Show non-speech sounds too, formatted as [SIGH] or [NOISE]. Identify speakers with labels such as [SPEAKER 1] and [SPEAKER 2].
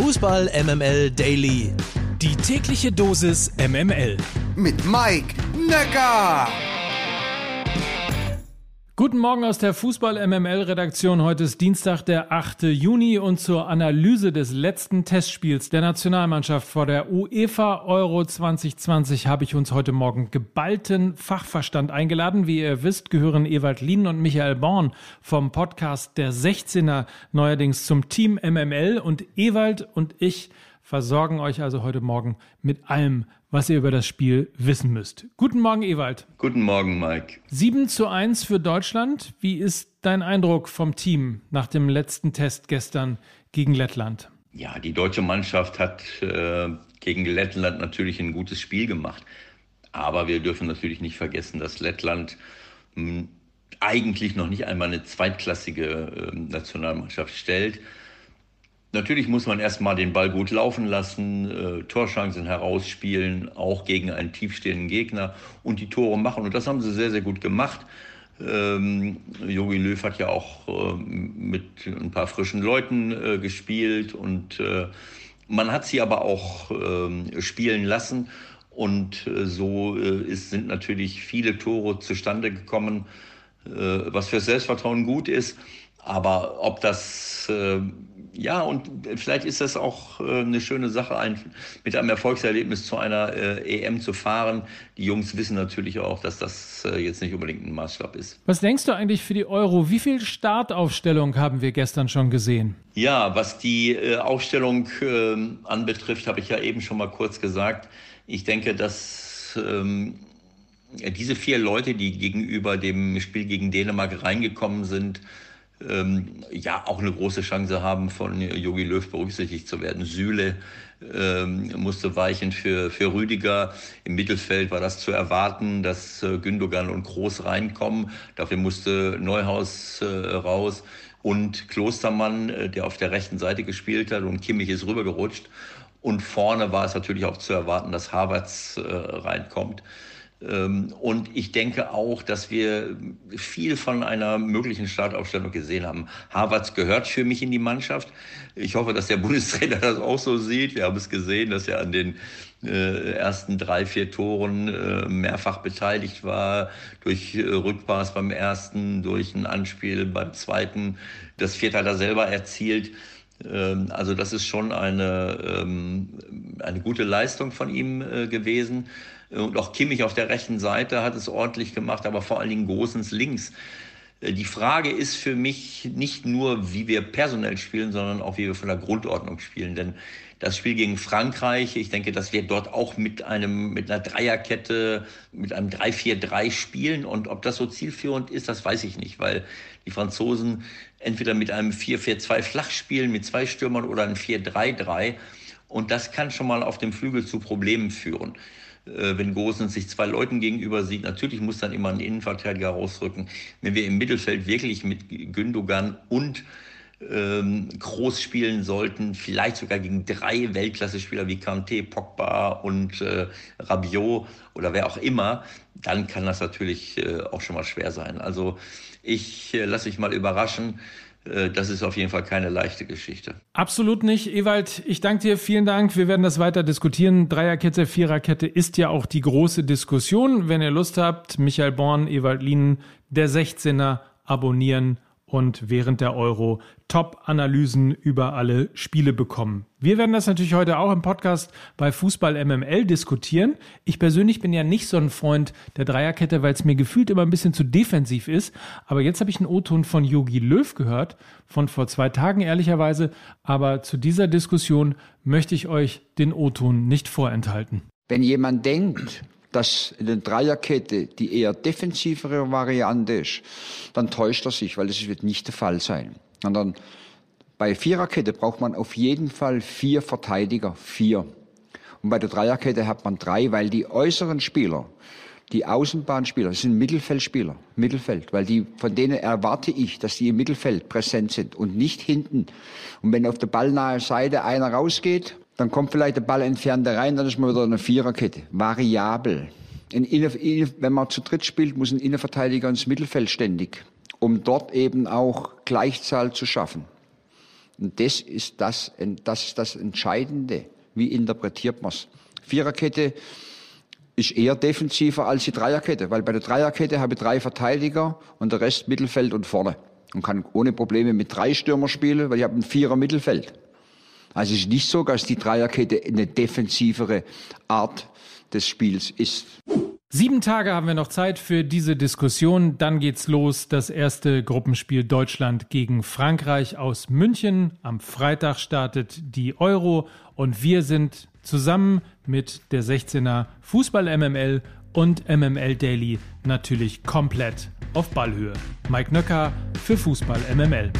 [SPEAKER 1] Fußball MML Daily.
[SPEAKER 2] Die tägliche Dosis MML.
[SPEAKER 3] Mit Mike Necker.
[SPEAKER 2] Guten Morgen aus der Fußball MML Redaktion. Heute ist Dienstag, der 8. Juni und zur Analyse des letzten Testspiels der Nationalmannschaft vor der UEFA Euro 2020 habe ich uns heute Morgen geballten Fachverstand eingeladen. Wie ihr wisst, gehören Ewald Lien und Michael Born vom Podcast der 16er neuerdings zum Team MML und Ewald und ich versorgen euch also heute Morgen mit allem, was ihr über das Spiel wissen müsst. Guten Morgen, Ewald.
[SPEAKER 4] Guten Morgen, Mike.
[SPEAKER 2] 7 zu 1 für Deutschland. Wie ist dein Eindruck vom Team nach dem letzten Test gestern gegen Lettland?
[SPEAKER 4] Ja, die deutsche Mannschaft hat äh, gegen Lettland natürlich ein gutes Spiel gemacht. Aber wir dürfen natürlich nicht vergessen, dass Lettland mh, hm, eigentlich noch nicht einmal eine zweitklassige äh, Nationalmannschaft stellt. Natürlich muss man erstmal den Ball gut laufen lassen, äh, Torchancen herausspielen, auch gegen einen tiefstehenden Gegner und die Tore machen. Und das haben sie sehr, sehr gut gemacht. Ähm, Jogi Löw hat ja auch äh, mit ein paar frischen Leuten äh, gespielt und äh, man hat sie aber auch ähm, spielen lassen. Und äh, so äh, ist, sind natürlich viele Tore zustande gekommen, was für Selbstvertrauen gut ist. Aber ob das, ja, und vielleicht ist das auch äh, eine schöne Sache, ein, mit einem Erfolgserlebnis zu einer äh, EM zu fahren. Die Jungs wissen natürlich auch, dass das äh, jetzt nicht unbedingt ein Maßstab ist.
[SPEAKER 2] Was denkst du eigentlich für die Euro? Wie viel Startaufstellung haben wir gestern schon gesehen?
[SPEAKER 4] Ja, was die äh, Aufstellung ähm, anbetrifft, habe ich ja eben schon mal kurz gesagt. Ich denke, dass ähm, diese vier Leute, die gegenüber dem Spiel gegen Dänemark reingekommen sind, ähm, ja auch eine große Chance haben, von Jogi Löw berücksichtigt zu werden. Süle ähm, musste weichen für, für Rüdiger. Im Mittelfeld war das zu erwarten, dass äh, Gündogan und Groß reinkommen. Dafür musste Neuhaus äh, raus und Klostermann, äh, der auf der rechten Seite gespielt hat und Kimmich ist rübergerutscht. Und vorne war es natürlich auch zu erwarten, dass Havertz äh, reinkommt. Ähm, und ich denke auch, dass wir viel von einer möglichen Startaufstellung gesehen haben. Harvards gehört für mich in die Mannschaft. Ich hoffe, dass der [LAUGHS] Bundestrainer das auch so sieht. Wir haben es gesehen, dass er an den äh, ersten drei, vier Toren äh, mehrfach beteiligt war. Durch äh, Rückpass beim ersten, durch ein Anspiel beim zweiten. Das vierte hat er selber erzielt. Ähm, also das ist schon eine, ähm, eine gute Leistung von ihm äh, gewesen. Und auch Kimmich auf der rechten Seite hat es ordentlich gemacht, aber vor allen Dingen Gosens links. Äh, die Frage ist für mich nicht nur, wie wir personell spielen, sondern auch, wie wir von der Grundordnung spielen. Denn das Spiel gegen Frankreich, ich denke, dass wir dort auch mit einem, mit einer Dreierkette, mit einem 3-4-3 spielen. Und ob das so zielführend ist, das weiß ich nicht, weil die Franzosen entweder mit einem 4-4-2 flach spielen, mit zwei Stürmern oder ein 4-3-3. Und das kann schon mal auf dem Flügel zu Problemen führen. Äh, wenn Gosens sich zwei Leuten gegenüber sieht. Natürlich muss dann immer ein Innenverteidiger rausrücken. Wenn wir im Mittelfeld wirklich mit Gündogan und ähm, groß spielen sollten, vielleicht sogar gegen drei Weltklasse-Spieler wie Kanté, Pogba und äh, Rabiot oder wer auch immer, dann kann das natürlich äh, auch schon mal schwer sein. Also ich äh, lasse mich mal überraschen. Äh, das ist auf jeden Fall keine leichte Geschichte.
[SPEAKER 2] Absolut nicht. Ewald, ich danke dir. Vielen Dank. Wir werden das weiter diskutieren. Dreierkette, Viererkette ist ja auch die große Diskussion. Wenn ihr Lust habt, Michael Born, Ewald Lienen, der 16er abonnieren und während der Euro Top-Analysen über alle Spiele bekommen. Wir werden das natürlich heute auch im Podcast bei Fußball MML diskutieren. Ich persönlich bin ja nicht so ein Freund der Dreierkette, weil es mir gefühlt immer ein bisschen zu defensiv ist. Aber jetzt habe ich einen O-Ton von Yogi Löw gehört, von vor zwei Tagen ehrlicherweise. Aber zu dieser Diskussion möchte ich euch den O-Ton nicht vorenthalten.
[SPEAKER 5] Wenn jemand denkt, dass eine Dreierkette die eher defensivere Variante ist, dann täuscht er sich, weil das wird nicht der Fall sein. Sondern bei Viererkette braucht man auf jeden Fall vier Verteidiger, vier. Und bei der Dreierkette hat man drei, weil die äußeren Spieler, die Außenbahnspieler, das sind Mittelfeldspieler, Mittelfeld, weil die, von denen erwarte ich, dass die im Mittelfeld präsent sind und nicht hinten. Und wenn auf der ballnahe Seite einer rausgeht, dann kommt vielleicht der Ball entfernter rein, dann ist man wieder eine Viererkette. Variabel. Inner, wenn man zu dritt spielt, muss ein Innenverteidiger ins Mittelfeld ständig, um dort eben auch Gleichzahl zu schaffen. Und das ist das, das, ist das Entscheidende. Wie interpretiert man es? Viererkette ist eher defensiver als die Dreierkette, weil bei der Dreierkette habe ich drei Verteidiger und der Rest Mittelfeld und vorne und kann ohne Probleme mit drei Stürmer spielen, weil ich habe ein Vierer Mittelfeld. Also es ist nicht so, dass die Dreierkette eine defensivere Art des Spiels ist.
[SPEAKER 2] Sieben Tage haben wir noch Zeit für diese Diskussion. Dann geht's los. Das erste Gruppenspiel Deutschland gegen Frankreich aus München. Am Freitag startet die Euro und wir sind zusammen mit der 16er Fußball MML und MML Daily natürlich komplett auf Ballhöhe. Mike Nöcker für Fußball MML.